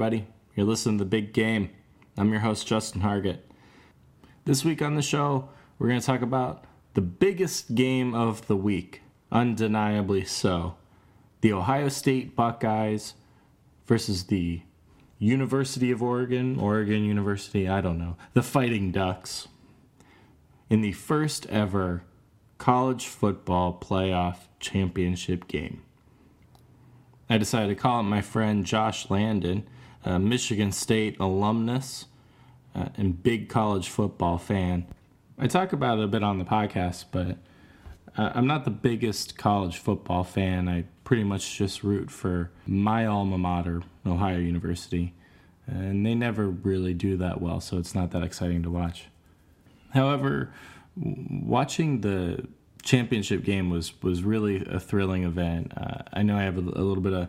everybody. You're listening to The Big Game. I'm your host, Justin Hargett. This week on the show, we're going to talk about the biggest game of the week, undeniably so. The Ohio State Buckeyes versus the University of Oregon, Oregon University, I don't know, the Fighting Ducks, in the first ever college football playoff championship game. I decided to call up my friend Josh Landon, Michigan State alumnus uh, and big college football fan. I talk about it a bit on the podcast, but uh, I'm not the biggest college football fan. I pretty much just root for my alma mater, Ohio University, and they never really do that well, so it's not that exciting to watch. However, watching the championship game was was really a thrilling event. Uh, I know I have a, a, little bit of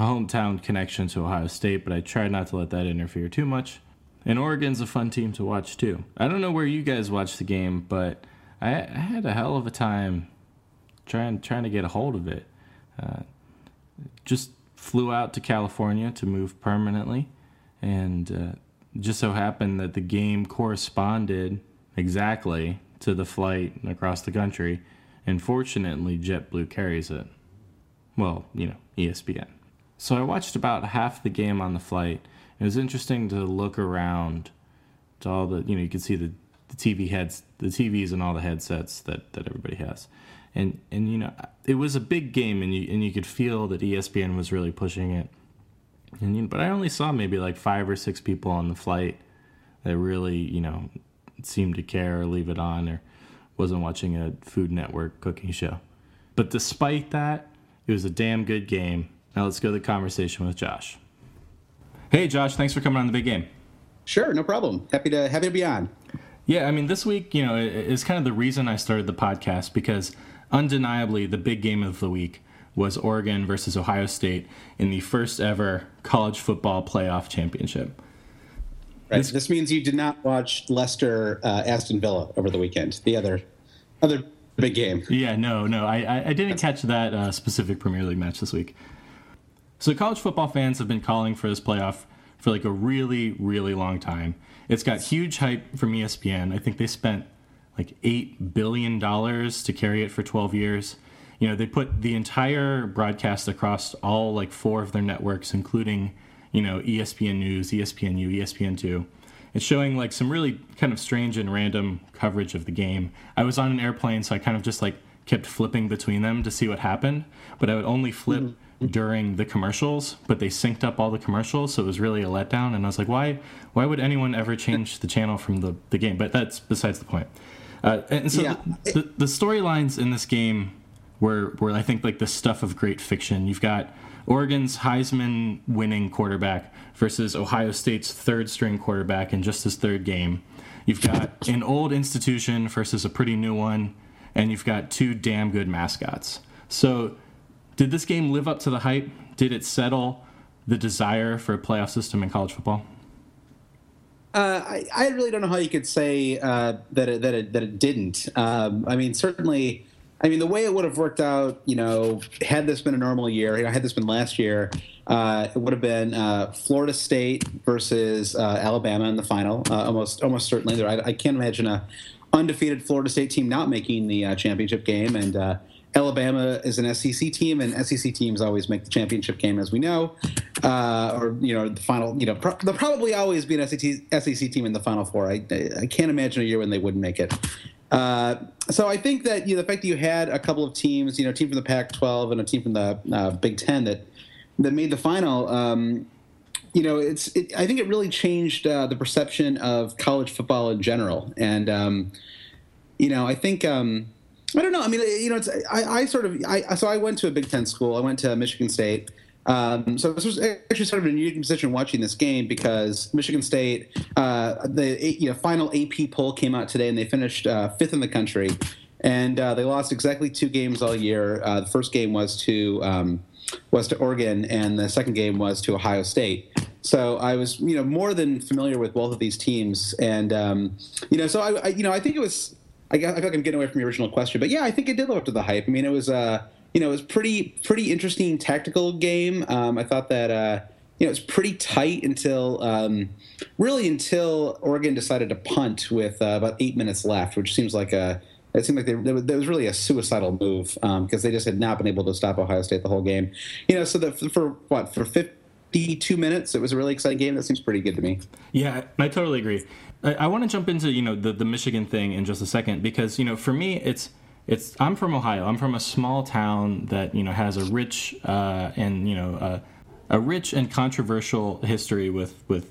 a hometown connection to Ohio State, but I try not to let that interfere too much. And Oregon's a fun team to watch too. I don't know where you guys watched the game, but I, I had a hell of a time trying trying to get a hold of it. Uh, just flew out to California to move permanently, and uh, just so happened that the game corresponded exactly to the flight across the country, and fortunately, JetBlue carries it. Well, you know, ESPN. So I watched about half the game on the flight. It was interesting to look around to all the, you know, you could see the, the TV heads, the TVs and all the headsets that, that everybody has. And, and, you know, it was a big game and you, and you could feel that ESPN was really pushing it. And, you know, but I only saw maybe like five or six people on the flight that really, you know, seemed to care or leave it on or wasn't watching a Food Network cooking show. But despite that, it was a damn good game. Now let's go to the conversation with Josh. Hey Josh, thanks for coming on the big game. Sure, no problem. Happy to happy to be on. Yeah, I mean this week, you know, is kind of the reason I started the podcast because undeniably the big game of the week was Oregon versus Ohio State in the first ever college football playoff championship. Right. This, this means you did not watch Leicester uh, Aston Villa over the weekend. The other other big game. Yeah, no, no, I I didn't catch that uh, specific Premier League match this week. So college football fans have been calling for this playoff for like a really really long time. It's got huge hype from ESPN. I think they spent like eight billion dollars to carry it for 12 years. You know, they put the entire broadcast across all like four of their networks, including you know, ESPN News, ESPNU, ESPN2. It's showing like some really kind of strange and random coverage of the game. I was on an airplane, so I kind of just like kept flipping between them to see what happened, but I would only flip mm-hmm. During the commercials, but they synced up all the commercials, so it was really a letdown. And I was like, why, why would anyone ever change the channel from the, the game? But that's besides the point. Uh, and so yeah. the, the, the storylines in this game were, were, I think, like the stuff of great fiction. You've got Oregon's Heisman winning quarterback versus Ohio State's third string quarterback in just his third game. You've got an old institution versus a pretty new one, and you've got two damn good mascots. So, did this game live up to the hype? Did it settle the desire for a playoff system in college football? Uh, I, I, really don't know how you could say uh, that it, that it, that it didn't. Um, I mean, certainly I mean, the way it would have worked out, you know, had this been a normal year, you know, had this been last year, uh, it would have been uh, Florida State versus uh, Alabama in the final. Uh, almost, almost certainly. There, I, I, can't imagine a undefeated Florida State team not making the championship game. And Alabama is an SEC team, and SEC teams always make the championship game, as we know. or you know, the final. You know, pro- there'll probably always be an SEC, SEC team in the Final Four. I, I can't imagine a year when they wouldn't make it. Uh, so I think that you know, the fact that you had a couple of teams, you know, a team from the Pac-12 and a team from the uh, Big Ten that that made the final, um, you know, it's it, I think it really changed uh, the perception of college football in general, and um, you know, I think. Um, I don't know. I mean, you know, it's I, I sort of I so I went to a Big Ten school. I went to Michigan State, um, so this was actually sort of a unique position watching this game because Michigan State, uh, the you know, final AP poll came out today and they finished uh, fifth in the country, and uh, they lost exactly two games all year. Uh, the first game was to um, was to Oregon, and the second game was to Ohio State. So I was you know more than familiar with both of these teams, and um, you know so I, I, you know I think it was I, I feel like I'm getting away from your original question, but yeah I think it did live up to the hype. I mean it was. Uh, you know, it was pretty pretty interesting tactical game. Um, I thought that uh, you know, it's pretty tight until um, really until Oregon decided to punt with uh, about eight minutes left, which seems like a it seemed like they, that was really a suicidal move because um, they just had not been able to stop Ohio State the whole game. You know, so the, for what for 52 minutes, it was a really exciting game. That seems pretty good to me. Yeah, I totally agree. I, I want to jump into you know the the Michigan thing in just a second because you know for me it's it's I'm from Ohio. I'm from a small town that you know has a rich uh, and you know uh, a rich and controversial history with with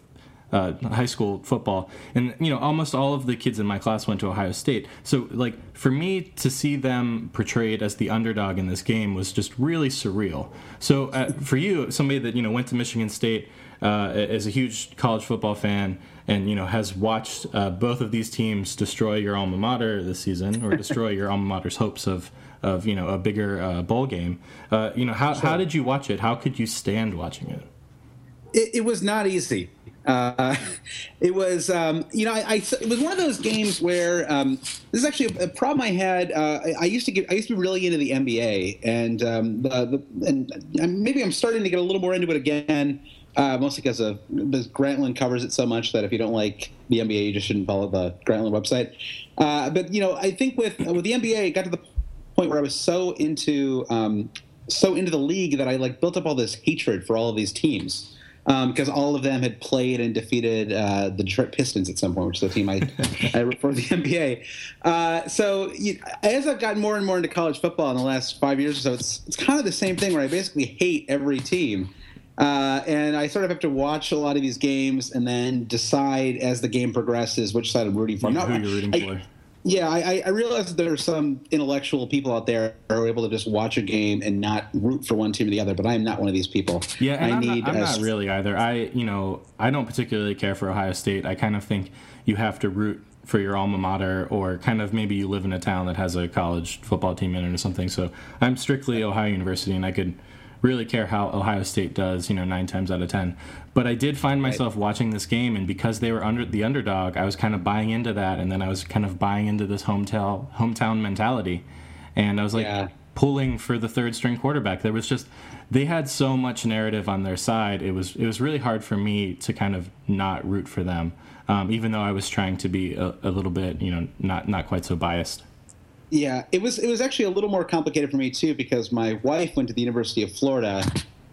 uh, high school football, and you know almost all of the kids in my class went to Ohio State. So like for me to see them portrayed as the underdog in this game was just really surreal. So uh, for you, somebody that you know went to Michigan State uh, as a huge college football fan, and you know has watched uh, both of these teams destroy your alma mater this season or destroy your alma mater's hopes of of you know a bigger uh, bowl game. Uh, you know how sure. how did you watch it? How could you stand watching it? It, it was not easy. Uh, it was, um, you know, I, I, it was one of those games where um, this is actually a, a problem I had. Uh, I, I, used to get, I used to be really into the NBA, and um, the, the, and maybe I'm starting to get a little more into it again. Uh, mostly because of because Grantland covers it so much that if you don't like the NBA, you just shouldn't follow the Grantland website. Uh, but you know, I think with with the NBA, it got to the point where I was so into um, so into the league that I like built up all this hatred for all of these teams because um, all of them had played and defeated uh, the Detroit Pistons at some point, which is the team I, I for the NBA. Uh, so you, as I've gotten more and more into college football in the last five years or so, it's, it's kind of the same thing where I basically hate every team. Uh, and I sort of have to watch a lot of these games and then decide as the game progresses which side I'm rooting for. Yeah, who you're rooting I, for. Yeah, I, I realize that there are some intellectual people out there who are able to just watch a game and not root for one team or the other, but I am not one of these people. Yeah, I am need. Not, I'm not really either. I, you know, I don't particularly care for Ohio State. I kind of think you have to root for your alma mater, or kind of maybe you live in a town that has a college football team in it or something. So I'm strictly Ohio University, and I could really care how Ohio State does, you know, nine times out of ten. But I did find myself right. watching this game, and because they were under the underdog, I was kind of buying into that, and then I was kind of buying into this hometown hometown mentality, and I was like yeah. pulling for the third string quarterback. There was just they had so much narrative on their side. It was it was really hard for me to kind of not root for them, um, even though I was trying to be a, a little bit, you know, not not quite so biased. Yeah, it was it was actually a little more complicated for me too because my wife went to the University of Florida,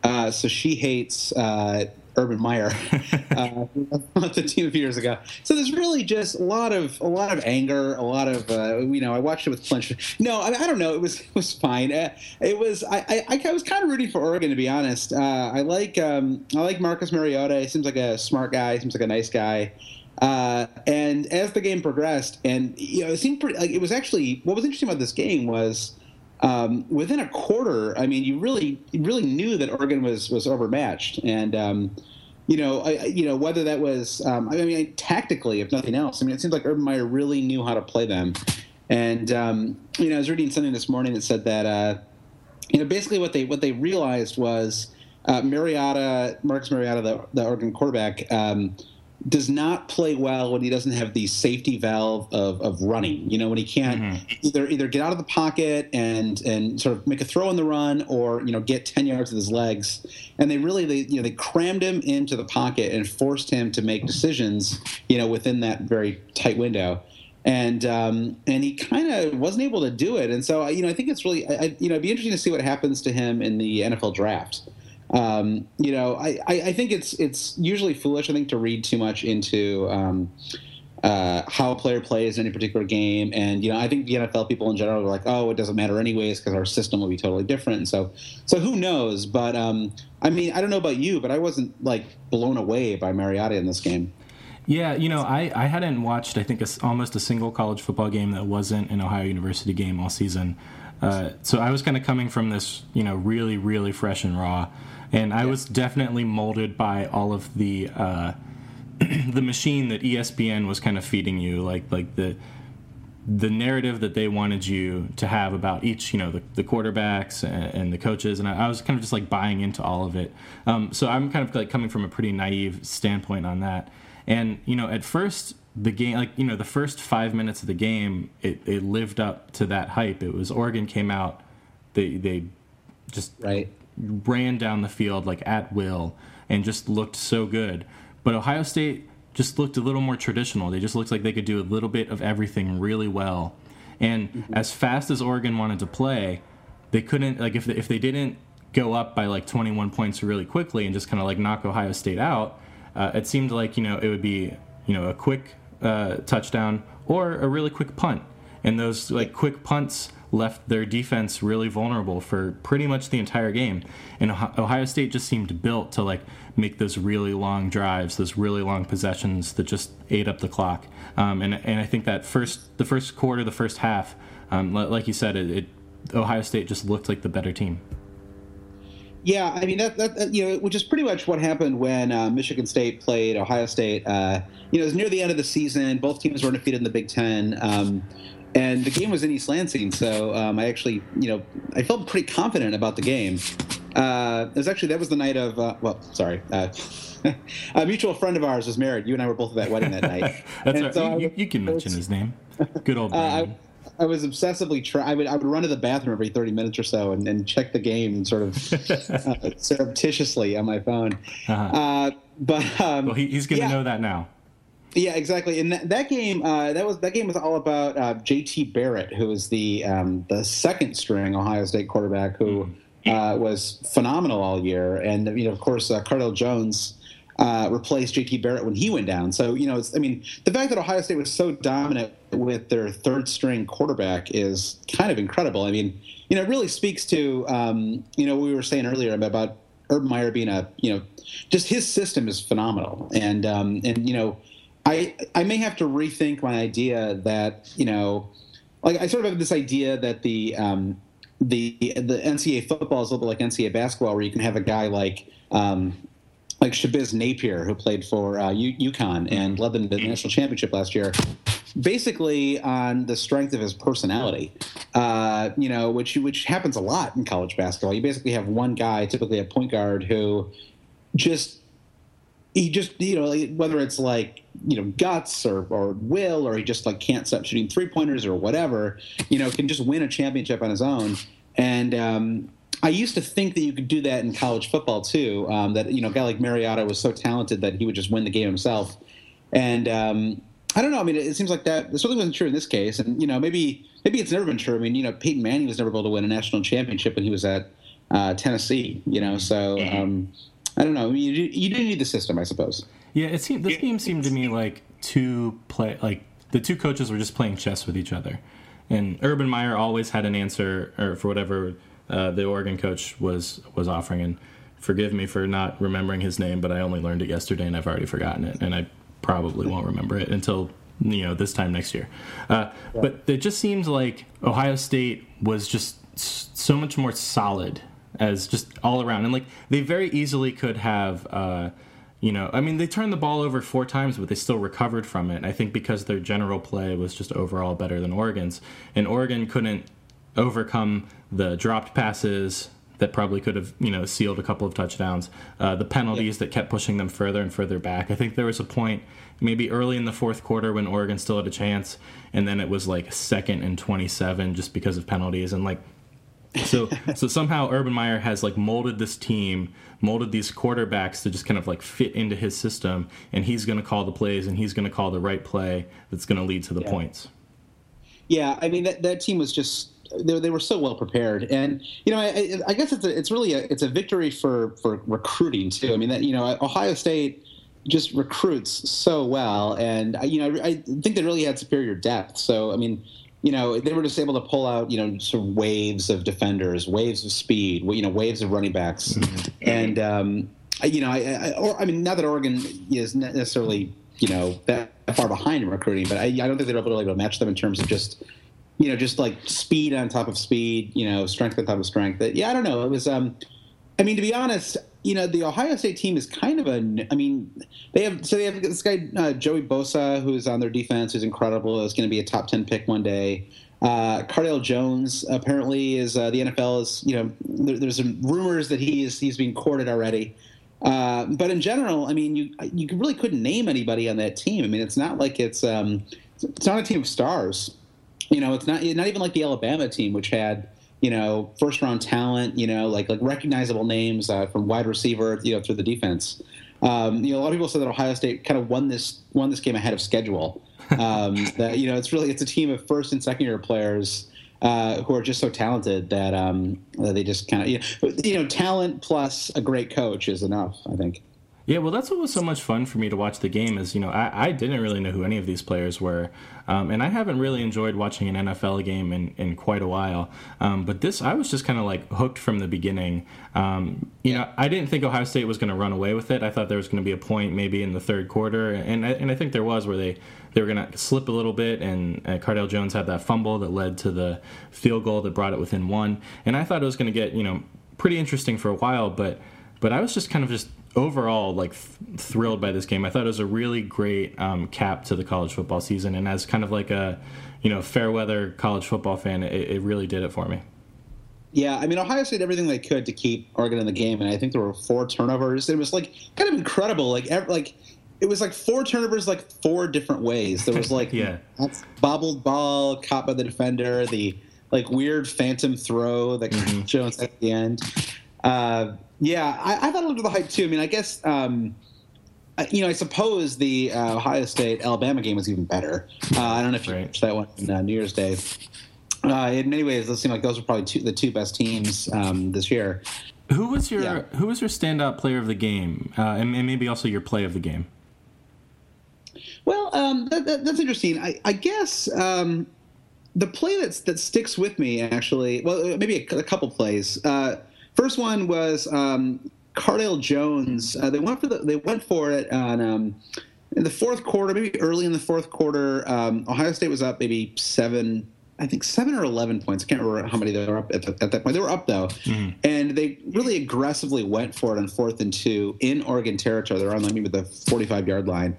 uh, so she hates uh, Urban Meyer, uh, a few years ago. So there's really just a lot of a lot of anger, a lot of uh, you know. I watched it with clench. No, I, I, don't know. It was it was fine. Uh, it was I, I, I was kind of rooting for Oregon to be honest. Uh, I like um, I like Marcus Mariota. He seems like a smart guy. He seems like a nice guy. Uh, and as the game progressed, and you know, it seemed pretty. Like it was actually what was interesting about this game was um, within a quarter. I mean, you really, really knew that Oregon was was overmatched, and um, you know, I, you know whether that was. Um, I mean, tactically, if nothing else. I mean, it seems like Urban Meyer really knew how to play them, and um, you know, I was reading something this morning that said that uh, you know basically what they what they realized was uh, Mariota, Marcus Mariota, the, the Oregon quarterback. Does not play well when he doesn't have the safety valve of, of running. You know, when he can't mm-hmm. either either get out of the pocket and and sort of make a throw on the run, or you know get ten yards with his legs. And they really they you know they crammed him into the pocket and forced him to make decisions. You know, within that very tight window. And um, and he kind of wasn't able to do it, and so you know I think it's really I, you know it'd be interesting to see what happens to him in the NFL draft. Um, you know, I, I, think it's it's usually foolish. I think to read too much into um, uh, how a player plays in any particular game, and you know, I think the NFL people in general are like, oh, it doesn't matter anyways because our system will be totally different. And so, so who knows? But um, I mean, I don't know about you, but I wasn't like blown away by Mariota in this game. Yeah, you know, I, I hadn't watched I think a, almost a single college football game that wasn't an Ohio University game all season. Uh, so I was kind of coming from this, you know, really really fresh and raw and I yeah. was definitely molded by all of the uh, the machine that ESPN was kind of feeding you, like like the the narrative that they wanted you to have about each, you know, the, the quarterbacks and, and, the coaches, and I, I, was kind of just like buying into all of it. Um, so I'm kind of like coming from a pretty naive standpoint on that. And you know, at first the game, like you know, the first five minutes of the game, it, it lived up to that hype. It was Oregon came out, they they just right ran down the field like at will and just looked so good. But Ohio State just looked a little more traditional. They just looked like they could do a little bit of everything really well. And mm-hmm. as fast as Oregon wanted to play, they couldn't like if they, if they didn't go up by like 21 points really quickly and just kind of like knock Ohio State out. Uh, it seemed like you know it would be you know a quick uh, touchdown or a really quick punt, and those like quick punts left their defense really vulnerable for pretty much the entire game. And Ohio State just seemed built to like make those really long drives, those really long possessions that just ate up the clock. Um, and and I think that first the first quarter, the first half, um, like you said, it, it, Ohio State just looked like the better team. Yeah, I mean that, that, you know, which is pretty much what happened when uh, Michigan State played Ohio State. Uh, you know, it was near the end of the season. Both teams were undefeated in the Big Ten. Um, and the game was in East Lansing, so um, I actually, you know, I felt pretty confident about the game. Uh, it was actually that was the night of, uh, well, sorry, uh, a mutual friend of ours was married. You and I were both at that wedding that night. That's right. So you, you, can mention his name. Good old. Uh, I, I, was obsessively try. I would I would run to the bathroom every thirty minutes or so and, and check the game sort of uh, surreptitiously on my phone. Uh-huh. Uh, but um, well, he, he's going to yeah. know that now. Yeah, exactly. And that, that game, uh, that was that game was all about uh, J.T. Barrett, who was the um, the second string Ohio State quarterback, who mm-hmm. uh, was phenomenal all year. And you know, of course, uh, Cardale Jones uh, replaced J.T. Barrett when he went down. So you know, it's I mean, the fact that Ohio State was so dominant with their third string quarterback is kind of incredible. I mean, you know, it really speaks to um, you know what we were saying earlier about Urban Meyer being a you know just his system is phenomenal, and um, and you know I I may have to rethink my idea that you know, like I sort of have this idea that the um, the the NCAA football is a little bit like NCAA basketball, where you can have a guy like um, like Shabazz Napier, who played for uh, U- UConn and led them to the national championship last year, basically on the strength of his personality. Uh, you know, which which happens a lot in college basketball. You basically have one guy, typically a point guard, who just he just you know whether it's like you know guts or, or will or he just like can't stop shooting three pointers or whatever you know can just win a championship on his own and um, I used to think that you could do that in college football too. Um, that you know, a guy like Mariota was so talented that he would just win the game himself. And um, I don't know. I mean, it, seems like that. It certainly wasn't true in this case. And you know, maybe maybe it's never been true. I mean, you know, Peyton Manning was never able to win a national championship when he was at uh, Tennessee. You know, so um, I don't know. You, you do need the system, I suppose. Yeah, it seemed this game seemed to me like two play like the two coaches were just playing chess with each other, and Urban Meyer always had an answer or for whatever uh, the Oregon coach was was offering. And forgive me for not remembering his name, but I only learned it yesterday and I've already forgotten it, and I probably won't remember it until you know this time next year. Uh, yeah. But it just seems like Ohio State was just so much more solid as just all around. And like they very easily could have, uh, you know, I mean, they turned the ball over four times, but they still recovered from it. I think because their general play was just overall better than Oregon's, and Oregon couldn't overcome the dropped passes that probably could have you know sealed a couple of touchdowns. Uh, the penalties yeah. that kept pushing them further and further back. I think there was a point maybe early in the fourth quarter when Oregon still had a chance, and then it was like second and 27 just because of penalties and like so so somehow Urban Meyer has like molded this team, molded these quarterbacks to just kind of like fit into his system, and he's going to call the plays and he's going to call the right play that's going to lead to the yeah. points. Yeah, I mean that that team was just they, they were so well prepared, and you know I, I guess it's a, it's really a it's a victory for for recruiting too. I mean that you know Ohio State just recruits so well, and you know I, I think they really had superior depth. So I mean you know, they were just able to pull out, you know, sort of waves of defenders, waves of speed, you know, waves of running backs, mm-hmm. and um, you know, I, I, or, I mean, not that Oregon is necessarily, you know, that far behind in recruiting, but I, I don't think they're able to, able to match them in terms of just, you know, just like speed on top of speed, you know, strength on top of strength. But, yeah, I don't know. It was, um, I mean, to be honest, you know, the Ohio State team is kind of a. I mean, they have so they have this guy uh, Joey Bosa who's on their defense who's incredible. Is going to be a top ten pick one day. Uh, Cardale Jones apparently is uh, the NFL is you know there, there's some rumors that he is he's being courted already. Uh, but in general, I mean, you you really couldn't name anybody on that team. I mean, it's not like it's um, it's not a team of stars. You know, it's not not even like the Alabama team, which had you know, first round talent, you know, like like recognizable names uh, from wide receiver, you know, through the defense. Um, you know, a lot of people said that Ohio State kind of won this won this game ahead of schedule. Um, that you know, it's really it's a team of first and second year players uh, who are just so talented that um, that they just kind of you know, you know talent plus a great coach is enough. I think. Yeah, well, that's what was so much fun for me to watch the game. Is you know I, I didn't really know who any of these players were, um, and I haven't really enjoyed watching an NFL game in, in quite a while. Um, but this, I was just kind of like hooked from the beginning. Um, you know, I didn't think Ohio State was going to run away with it. I thought there was going to be a point maybe in the third quarter, and I, and I think there was where they they were going to slip a little bit, and uh, Cardale Jones had that fumble that led to the field goal that brought it within one. And I thought it was going to get you know pretty interesting for a while, but but I was just kind of just overall like th- thrilled by this game. I thought it was a really great um, cap to the college football season, and as kind of like a you know fair weather college football fan, it, it really did it for me. Yeah, I mean Ohio State did everything they could to keep Oregon in the game, and I think there were four turnovers. It was like kind of incredible. Like ev- like it was like four turnovers, like four different ways. There was like yeah. bobbled ball caught by the defender, the like weird phantom throw that mm-hmm. Jones at the end. Uh, yeah, I, I thought a little bit of the hype too. I mean, I guess um, you know, I suppose the uh, Ohio State Alabama game was even better. Uh, I don't know if you right. watched that one on uh, New Year's Day. Uh, in many ways, it seemed like those were probably two, the two best teams um, this year. Who was your yeah. Who was your standout player of the game, uh, and, and, maybe also your play of the game? Well, um, that, that, that's interesting. I, I guess um, the play that's that sticks with me actually. Well, maybe a, a couple plays. First one was um, Cardale Jones. Uh, they went for the, they went for it on um, in the fourth quarter, maybe early in the fourth quarter. Um, Ohio State was up maybe seven, I think seven or eleven points. I can't remember how many they were up at, the, at that point. They were up though, mm-hmm. and they really aggressively went for it on fourth and two in Oregon territory. They're on like maybe the forty-five yard line.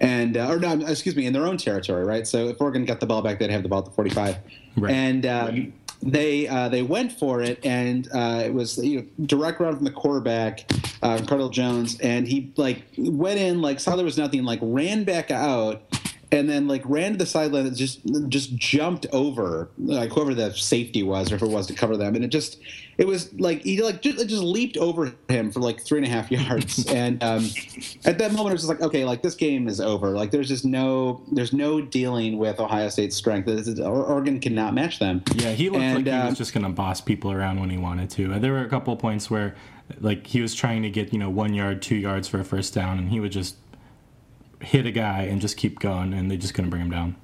And uh, or no, excuse me, in their own territory, right? So if Oregon got the ball back, they'd have the ball at the 45. Right. And um, they uh, they went for it, and uh, it was you know, direct run from the quarterback, uh, Cardale Jones, and he like went in like saw there was nothing, like ran back out, and then like ran to the sideline and just just jumped over like whoever the safety was or if it was to cover them. And it just it was like he like just, just leaped over him for like three and a half yards. And um, at that moment it was just like okay like this game is over. Like there's just no there's no dealing with Ohio State's strength. Oregon cannot match them. Yeah he looked and, like he um, was just gonna boss people around when he wanted to. There were a couple points where like he was trying to get you know one yard two yards for a first down and he would just hit a guy and just keep going, and they just couldn't bring him down.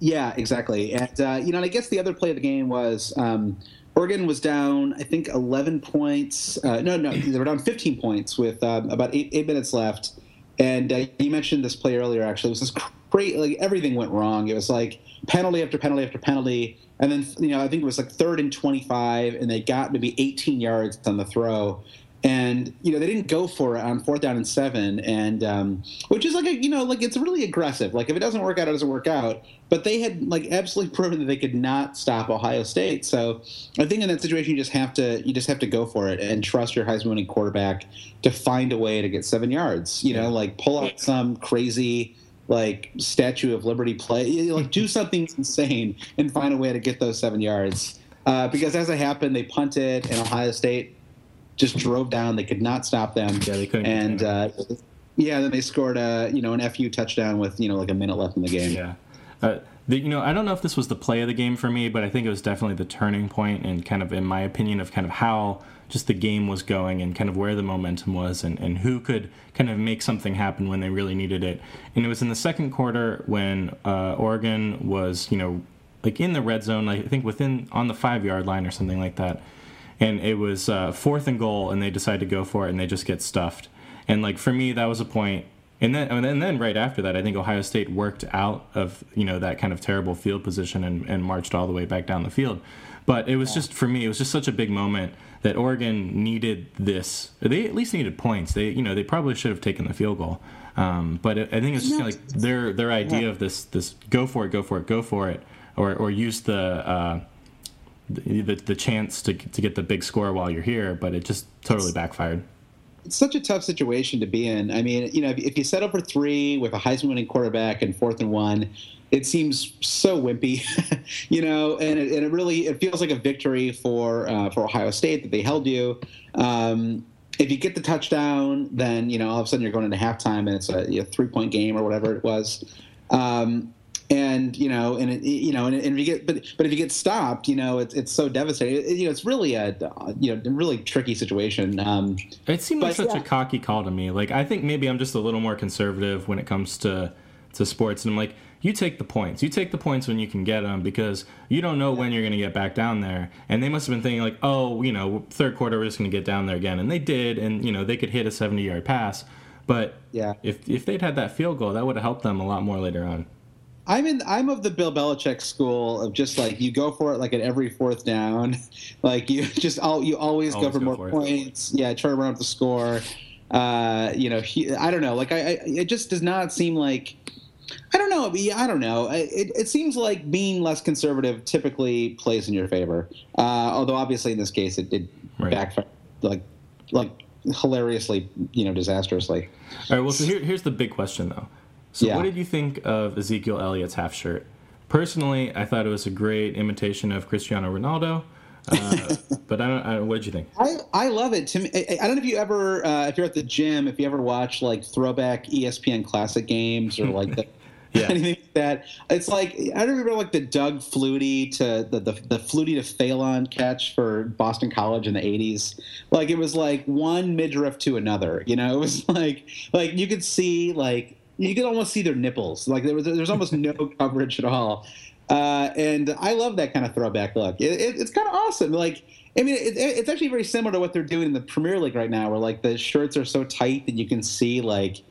Yeah, exactly. And uh, you know, and I guess the other play of the game was um, Oregon was down, I think, 11 points. Uh, no, no, they were down 15 points with um, about eight, eight minutes left. And uh, you mentioned this play earlier. Actually, it was this great. Like everything went wrong. It was like penalty after penalty after penalty, and then you know I think it was like third and 25, and they got maybe 18 yards on the throw and you know they didn't go for it on fourth down and seven. And um, which is like a you know like it's really aggressive. Like if it doesn't work out it doesn't work out. But they had like absolutely proven that they could not stop ohio state. So i think in that situation you just have to you just have to go for it and trust your heisman winning quarterback to find a way to get seven yards. You know like pull out some crazy like statue of liberty play. Like do something insane and find a way to get those seven yards. Uh, because as it happened they punted and ohio state just drove down. They could not stop them. Yeah, they couldn't. And uh, yeah, then they scored a you know an FU touchdown with you know like a minute left in the game. Yeah. Uh, the, you know, I don't know if this was the play of the game for me, but I think it was definitely the turning point and kind of, in my opinion, of kind of how just the game was going and kind of where the momentum was and, and who could kind of make something happen when they really needed it. And it was in the second quarter when uh, Oregon was, you know, like in the red zone, like I think within on the five yard line or something like that and it was uh, fourth and goal, and they decide to go for it, and they just get stuffed. And like for me, that was a point. And then, and then right after that, I think Ohio State worked out of you know that kind of terrible field position and, and marched all the way back down the field. But it was just for me, it was just such a big moment that Oregon needed this. They at least needed points. They you know they probably should have taken the field goal. Um, but it, I think it's just like their their idea of this this go for it, go for it, go for it, or or use the uh, the, the chance to, to get the big score while you're here, but it just totally backfired. it's such a tough situation to be in. I mean, you know, if, if you set up for three with a Heisman winning quarterback and fourth and one, it seems so wimpy, you know, and it, and it really it feels like a victory for uh, for Ohio State that they held you. Um, if you get the touchdown, then you know all of a sudden you're going into halftime and it's a, a three point game or whatever it was. Um, and you know, and it, you know, and, and if you get, but but if you get stopped, you know, it's it's so devastating. It, you know, it's really a you know really tricky situation. Um, it seemed like such yeah. a cocky call to me. Like I think maybe I'm just a little more conservative when it comes to to sports, and I'm like, you take the points. You take the points when you can get them because you don't know yeah. when you're going to get back down there. And they must have been thinking like, oh, you know, third quarter we're just going to get down there again, and they did, and you know they could hit a 70 yard pass. But yeah, if if they'd had that field goal, that would have helped them a lot more later on. I'm in. I'm of the Bill Belichick school of just like you go for it like at every fourth down, like you just all you always, always go for go more for points. Yeah, try to run up the score. Uh, you know, he, I don't know. Like I, I, it just does not seem like. I don't know. I don't know. It, it seems like being less conservative typically plays in your favor. Uh, although obviously in this case it did right. backfire like like hilariously, you know, disastrously. All right. Well, so here, here's the big question though. So, yeah. what did you think of Ezekiel Elliott's half shirt? Personally, I thought it was a great imitation of Cristiano Ronaldo. Uh, but I don't. I, what did you think? I, I love it. To me, I, I don't know if you ever, uh, if you're at the gym, if you ever watch like throwback ESPN Classic games or like the, yeah. anything like that. It's like I don't remember like the Doug Flutie to the, the the Flutie to Phelan catch for Boston College in the '80s. Like it was like one midriff to another. You know, it was like like you could see like you could almost see their nipples. Like there was there's almost no coverage at all. Uh, and I love that kind of throwback look. It, it, it's kind of awesome. Like I mean, it, it's actually very similar to what they're doing in the Premier League right now, where like the shirts are so tight that you can see like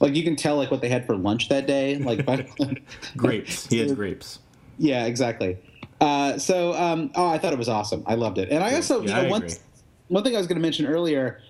like you can tell like what they had for lunch that day. Like grapes. He has grapes. Yeah, exactly. Uh, so um, oh, I thought it was awesome. I loved it, and I also yeah, you know one one thing I was going to mention earlier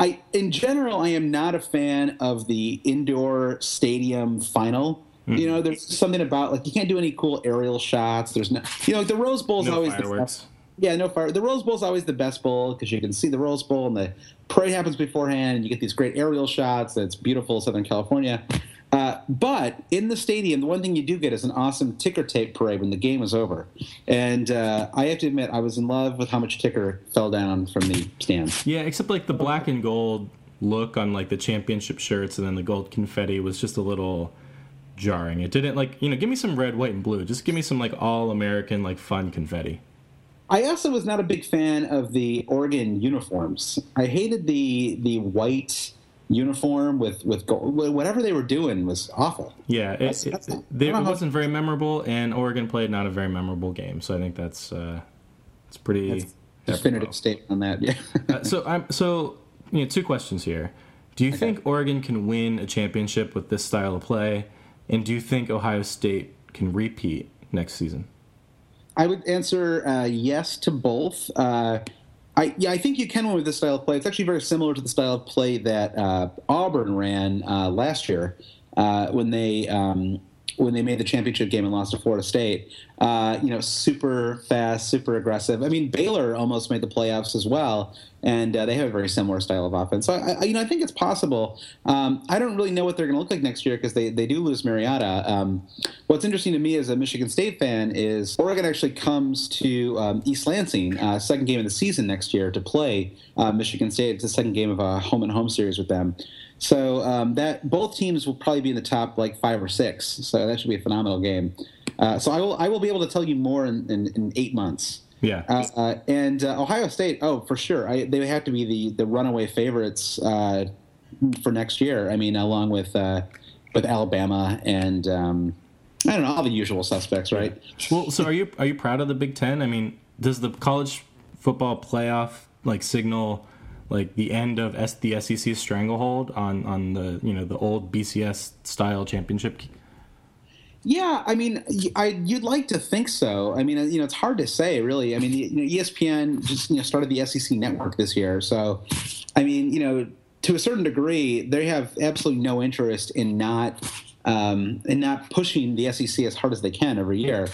I, in general, I am not a fan of the indoor stadium final. Mm-hmm. You know, there's something about like you can't do any cool aerial shots. There's no, you know, the Rose Bowl is no always fireworks. the best. Yeah, no fire. The Rose Bowl is always the best bowl because you can see the Rose Bowl and the parade happens beforehand, and you get these great aerial shots. It's beautiful, Southern California. Uh, but in the stadium, the one thing you do get is an awesome ticker tape parade when the game is over. And uh, I have to admit, I was in love with how much ticker fell down from the stands. Yeah, except like the black and gold look on like the championship shirts and then the gold confetti was just a little jarring. It didn't like, you know, give me some red, white, and blue. Just give me some like all American, like fun confetti. I also was not a big fan of the Oregon uniforms. I hated the the white uniform with with gold. whatever they were doing was awful. Yeah, it, that's, it, it, it wasn't very memorable, and Oregon played not a very memorable game. So I think that's uh, it's pretty definitive statement on that. Yeah. uh, so I'm so you know two questions here. Do you okay. think Oregon can win a championship with this style of play, and do you think Ohio State can repeat next season? I would answer uh, yes to both. Uh, I, yeah, I think you can win with this style of play. It's actually very similar to the style of play that uh, Auburn ran uh, last year uh, when they um, when they made the championship game and lost to Florida State. Uh, you know, super fast, super aggressive. I mean, Baylor almost made the playoffs as well, and uh, they have a very similar style of offense. So, I, I you know, I think it's possible. Um, I don't really know what they're going to look like next year because they, they do lose Mariota. Um, what's interesting to me as a Michigan State fan is Oregon actually comes to um, East Lansing, uh, second game of the season next year, to play uh, Michigan State. It's the second game of a home and home series with them. So um, that both teams will probably be in the top like five or six. So that should be a phenomenal game. Uh, so I will I will be able to tell you more in, in, in eight months. Yeah. Uh, uh, and uh, Ohio State, oh, for sure. I, they have to be the, the runaway favorites uh, for next year. I mean, along with uh, with Alabama and um, I don't know all the usual suspects, right? Well, so are you are you proud of the Big Ten? I mean, does the college football playoff like signal like the end of S- the SEC stranglehold on on the you know the old BCS style championship yeah, I mean, I you'd like to think so. I mean, you know, it's hard to say, really. I mean, you know, ESPN just you know started the SEC network this year, so I mean, you know, to a certain degree, they have absolutely no interest in not um, in not pushing the SEC as hard as they can every year.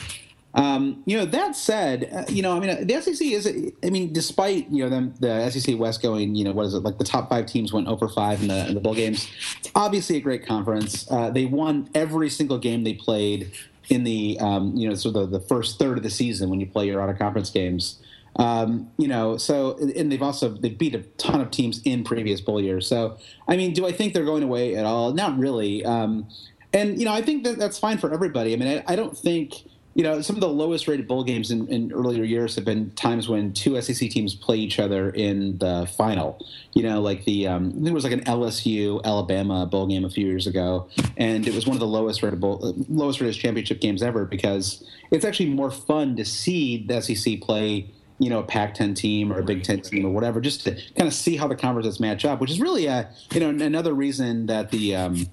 Um, you know, that said, uh, you know, I mean, the SEC is, I mean, despite, you know, them, the SEC West going, you know, what is it, like the top five teams went over 5 in the, in the bowl games. It's obviously a great conference. Uh, they won every single game they played in the, um, you know, sort of the, the first third of the season when you play your out of conference games. Um, you know, so and they've also they beat a ton of teams in previous bowl years. So, I mean, do I think they're going away at all? Not really. Um, and you know, I think that that's fine for everybody. I mean, I, I don't think you know, some of the lowest rated bowl games in, in, earlier years have been times when two SEC teams play each other in the final. You know, like the um, there was like an LSU Alabama bowl game a few years ago, and it was one of the lowest rated bowl, lowest rated championship games ever because it's actually more fun to see the SEC play. You know, a Pac-10 team or a Big Ten team or whatever, just to kind of see how the conferences match up, which is really a you know another reason that the um,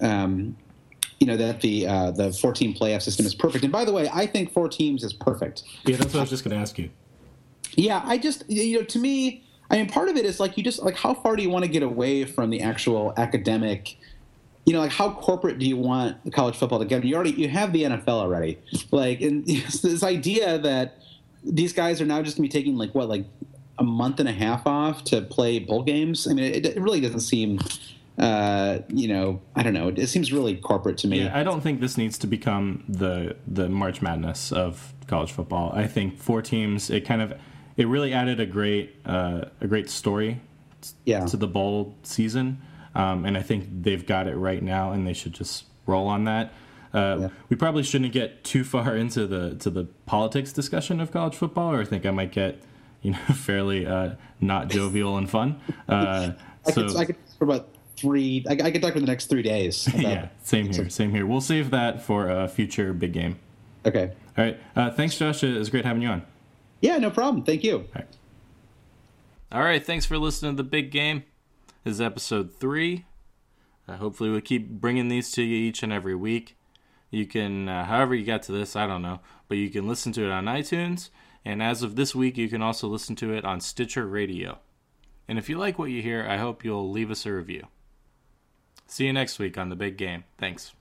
um, you know that the uh, the 14 playoff system is perfect. And by the way, I think four teams is perfect. Yeah, that's what I was just going to ask you. Yeah, I just you know to me, I mean, part of it is like you just like how far do you want to get away from the actual academic? You know, like how corporate do you want college football to get? You already you have the NFL already. Like, and this idea that these guys are now just going to be taking like what like a month and a half off to play bowl games. I mean, it, it really doesn't seem uh, you know, I don't know. It, it, seems really corporate to me. Yeah, I don't think this needs to become the the March Madness of college football. I think four teams. It kind of it really added a great uh, a great story yeah. to the bowl season, um, and I think they've got it right now, and they should just roll on that. Uh, yeah. We probably shouldn't get too far into the to the politics discussion of college football, or I think I might get you know fairly uh, not jovial and fun. Uh, I so, could, I could for about three. I, I could talk for the next three days. yeah, same here. Same here. We'll save that for a future big game. Okay. All right. Uh, thanks, Josh. It was great having you on. Yeah, no problem. Thank you. All right. All right. Thanks for listening to the big game. This is episode three. Uh, hopefully, we'll keep bringing these to you each and every week. You can, uh, however, you got to this, I don't know, but you can listen to it on iTunes. And as of this week, you can also listen to it on Stitcher Radio. And if you like what you hear, I hope you'll leave us a review. See you next week on the big game. Thanks.